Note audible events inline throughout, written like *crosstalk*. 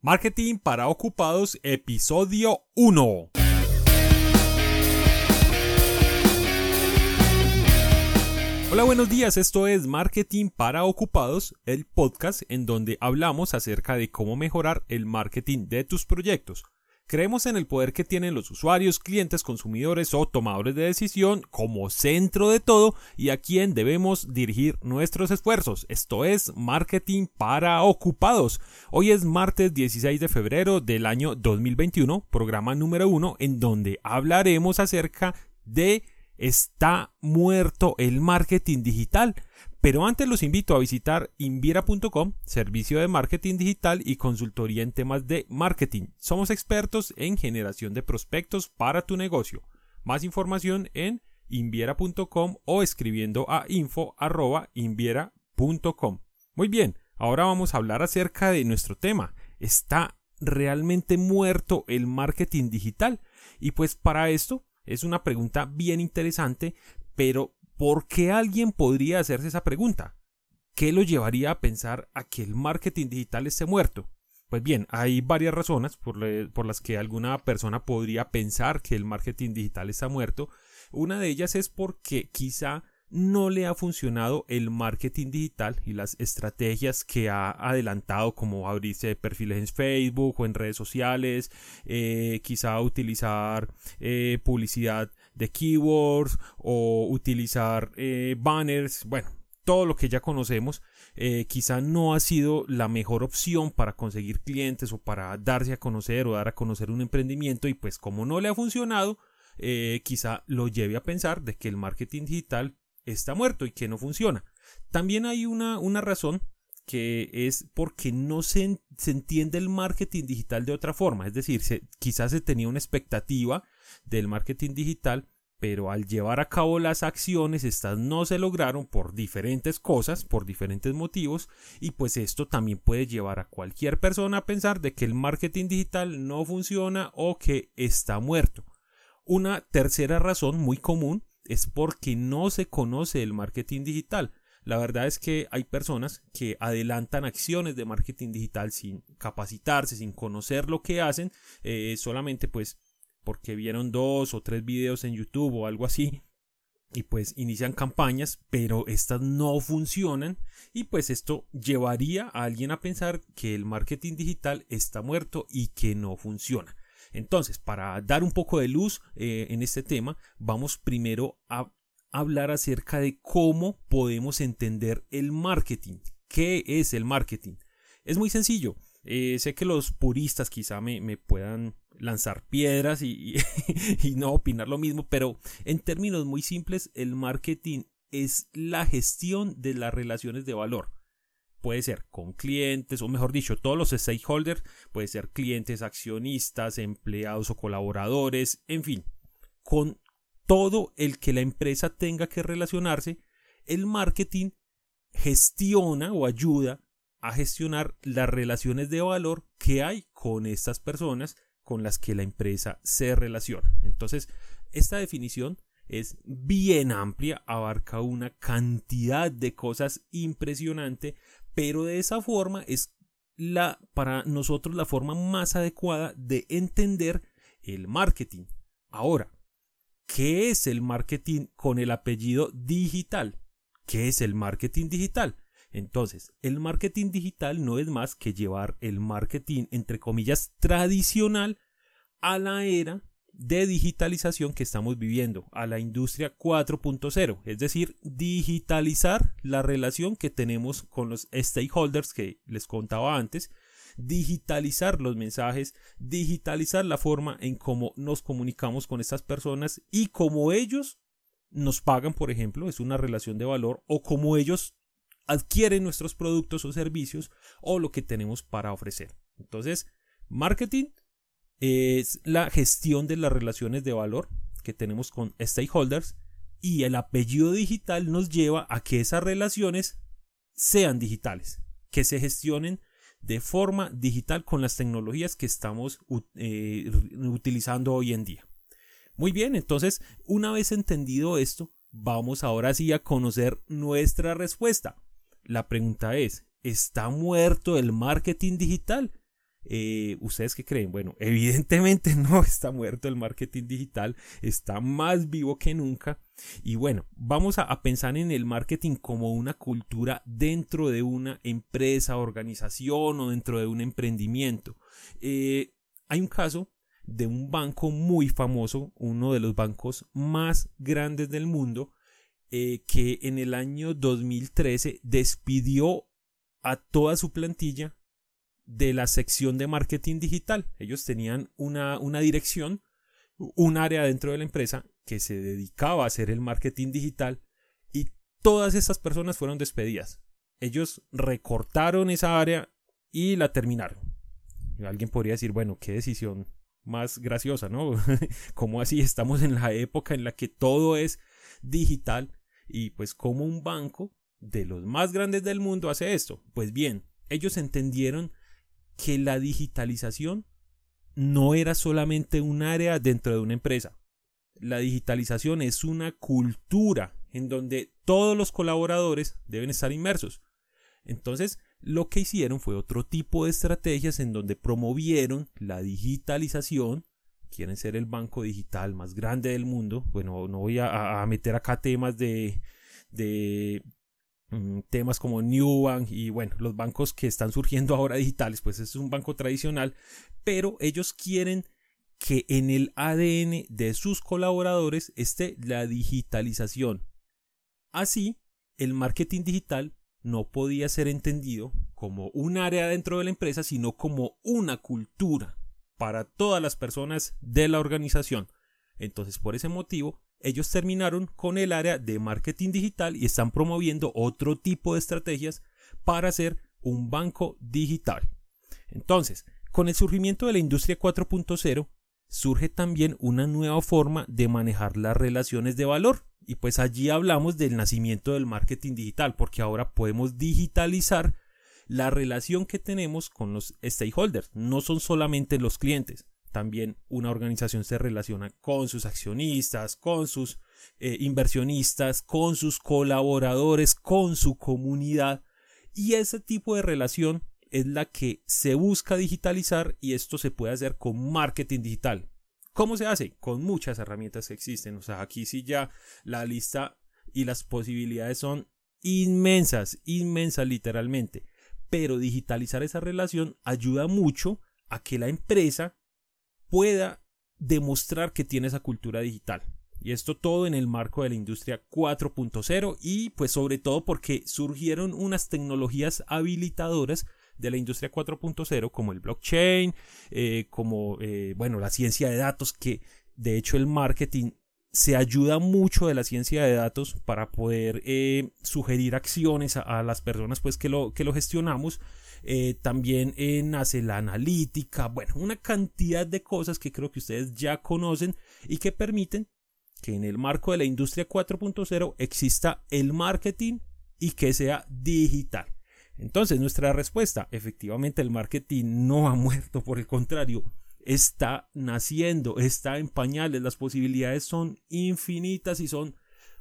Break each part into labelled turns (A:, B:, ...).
A: Marketing para Ocupados, episodio 1. Hola, buenos días. Esto es Marketing para Ocupados, el podcast en donde hablamos acerca de cómo mejorar el marketing de tus proyectos. Creemos en el poder que tienen los usuarios, clientes, consumidores o tomadores de decisión como centro de todo y a quien debemos dirigir nuestros esfuerzos. Esto es marketing para ocupados. Hoy es martes 16 de febrero del año 2021, programa número uno en donde hablaremos acerca de está muerto el marketing digital. Pero antes los invito a visitar inviera.com, servicio de marketing digital y consultoría en temas de marketing. Somos expertos en generación de prospectos para tu negocio. Más información en inviera.com o escribiendo a info.inviera.com. Muy bien, ahora vamos a hablar acerca de nuestro tema. ¿Está realmente muerto el marketing digital? Y pues para esto es una pregunta bien interesante, pero ¿por qué alguien podría hacerse esa pregunta? ¿Qué lo llevaría a pensar a que el marketing digital esté muerto? Pues bien, hay varias razones por, las que alguna persona podría pensar que el marketing digital está muerto. Una de ellas es porque quizá no le ha funcionado el marketing digital y las estrategias que ha adelantado como abrirse perfiles en Facebook o en redes sociales, eh, quizá utilizar eh, publicidad de keywords o utilizar eh, banners, bueno, todo lo que ya conocemos, quizá no ha sido la mejor opción para conseguir clientes o para darse a conocer o dar a conocer un emprendimiento y pues como no le ha funcionado, quizá lo lleve a pensar de que el marketing digital está muerto y que no funciona. También hay una, una razón que es porque no se, se, entiende el marketing digital de otra forma. Es decir, quizás se tenía una expectativa del marketing digital, pero al llevar a cabo las acciones, estas no se lograron por diferentes cosas, por diferentes motivos, y pues esto también puede llevar a cualquier persona a pensar de que el marketing digital no funciona o que está muerto. Una tercera razón muy común es porque no se conoce el marketing digital. La verdad es que hay personas que adelantan acciones de marketing digital sin capacitarse, sin conocer lo que hacen, eh, solamente pues porque vieron dos o tres videos en YouTube o algo así y pues inician campañas, pero estas no funcionan y pues esto llevaría a alguien a pensar que el marketing digital está muerto y que no funciona. Entonces, para dar un poco de luz eh, en este tema, vamos primero a hablar acerca de cómo podemos entender el marketing. ¿Qué es el marketing? Es muy sencillo. Eh, sé que los puristas quizá me, puedan lanzar piedras *laughs* y, no opinar lo mismo, pero en términos muy simples, el marketing es la gestión de las relaciones de valor. Puede ser con clientes, o mejor dicho, todos los stakeholders, puede ser clientes, accionistas, empleados o colaboradores, en fin, con todo el que la empresa tenga que relacionarse, el marketing gestiona o ayuda a gestionar las relaciones de valor que hay con estas personas con las que la empresa se relaciona. Entonces, esta definición es bien amplia, abarca una cantidad de cosas impresionante, pero de esa forma es la para nosotros la forma más adecuada de entender el marketing. Ahora, ¿qué es el marketing con el apellido digital? ¿Qué es el marketing digital? Entonces, el marketing digital no es más que llevar el marketing, entre comillas, tradicional a la era de digitalización que estamos viviendo, a la industria 4.0, es decir, digitalizar la relación que tenemos con los stakeholders que les contaba antes, digitalizar los mensajes, digitalizar la forma en cómo nos comunicamos con estas personas y cómo ellos nos pagan, por ejemplo, es una relación de valor, o cómo ellos adquieren nuestros productos o servicios o lo que tenemos para ofrecer. Entonces, marketing es la gestión de las relaciones de valor que tenemos con stakeholders y el apellido digital nos lleva a que esas relaciones sean digitales, que se gestionen de forma digital con las tecnologías que estamos eh, utilizando hoy en día. Muy bien, entonces, una vez entendido esto, vamos ahora sí a conocer nuestra respuesta. La pregunta es, ¿está muerto el marketing digital? eh, ¿Ustedes qué creen? Bueno, *laughs* evidentemente no está muerto el marketing digital, está más vivo que nunca. Y bueno, vamos a, pensar en el marketing como una cultura dentro de una empresa, organización o dentro de un emprendimiento. Eh, hay un caso de un banco muy famoso, uno de los bancos más grandes del mundo, eh, que en el año 2013 despidió a toda su plantilla de la sección de marketing digital. Ellos tenían una, una dirección, un área dentro de la empresa que se dedicaba a hacer el marketing digital y todas esas personas fueron despedidas. Ellos recortaron esa área y la terminaron. Alguien podría decir, bueno, qué decisión más graciosa, ¿no? *laughs* como así estamos en la época en la que todo es digital y pues como un banco de los más grandes del mundo hace esto. Pues bien, ellos entendieron que la digitalización no era solamente un área dentro de una empresa. La digitalización es una cultura en donde todos los colaboradores deben estar inmersos. Entonces, lo que hicieron fue otro tipo de estrategias en donde promovieron la digitalización. Quieren ser el banco digital más grande del mundo. Bueno, no voy a, meter acá temas de, de Mm, temas como Newbank y bueno, los bancos que están surgiendo *laughs* ahora digitales, pues es un banco tradicional, pero ellos quieren que en el ADN de sus colaboradores esté la digitalización. Así, el marketing digital no podía ser entendido como un área dentro de la empresa, sino como una cultura para todas las personas de la organización. Entonces, por ese motivo, ellos terminaron con el área de marketing digital y están promoviendo otro tipo de estrategias para hacer un banco digital. Entonces, con el surgimiento de la industria 4.0, surge también una nueva forma de manejar las relaciones de valor. Y pues allí hablamos del nacimiento del marketing digital, porque ahora podemos digitalizar la relación que tenemos con los stakeholders. No son solamente los clientes, también una organización se relaciona con sus accionistas, con sus eh, inversionistas, con sus colaboradores, con su comunidad. Y ese tipo de relación es la que se busca digitalizar y esto se puede hacer con marketing digital. ¿Cómo se hace? Con muchas herramientas que existen. O sea, aquí sí ya la lista y las posibilidades son inmensas, inmensas literalmente. Pero digitalizar esa relación ayuda mucho a que la empresa pueda demostrar que tiene esa cultura digital. Y esto todo en el marco de la industria 4.0 y pues sobre todo porque surgieron unas tecnologías habilitadoras de la industria 4.0 como el blockchain, eh, como eh, bueno la ciencia de datos que de hecho el marketing se ayuda mucho de la ciencia de datos para poder eh, sugerir acciones a, las personas pues que lo, que lo gestionamos eh, también eh, nace la analítica, bueno, una cantidad de cosas que creo que ustedes ya conocen y que permiten que en el marco de la industria 4.0 exista el marketing y que sea digital. Entonces, nuestra respuesta, efectivamente el marketing no ha *laughs* muerto, por el contrario, está naciendo, está en pañales, las posibilidades son infinitas y son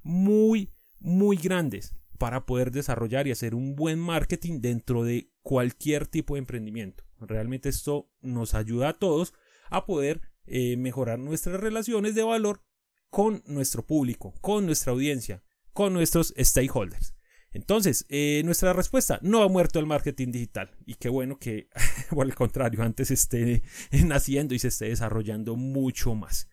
A: muy, muy grandes para poder desarrollar y hacer un buen marketing dentro de cualquier tipo de emprendimiento. Realmente esto nos ayuda a todos a poder eh, mejorar nuestras relaciones de valor con nuestro público, con nuestra audiencia, con nuestros stakeholders. Entonces, eh, nuestra respuesta, no ha muerto el marketing digital. Y qué bueno que, *laughs* por el contrario, antes esté *laughs* naciendo y se esté desarrollando mucho más.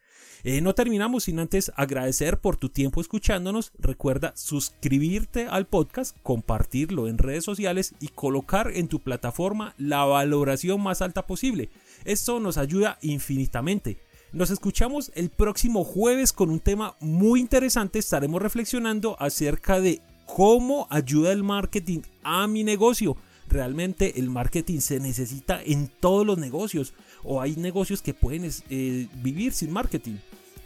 A: Eh, no terminamos sin antes agradecer por tu tiempo escuchándonos. Recuerda suscribirte al podcast, compartirlo en redes sociales y colocar en tu plataforma la valoración más alta posible. Esto nos ayuda infinitamente. Nos escuchamos el próximo jueves con un tema muy interesante. Estaremos reflexionando acerca de cómo ayuda el marketing a mi negocio. Realmente el marketing se necesita en todos los negocios o hay negocios que pueden eh, vivir sin marketing.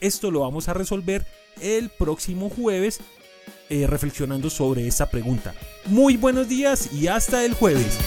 A: Esto lo vamos a resolver el próximo jueves eh, reflexionando sobre esta pregunta. Muy buenos días y hasta el jueves.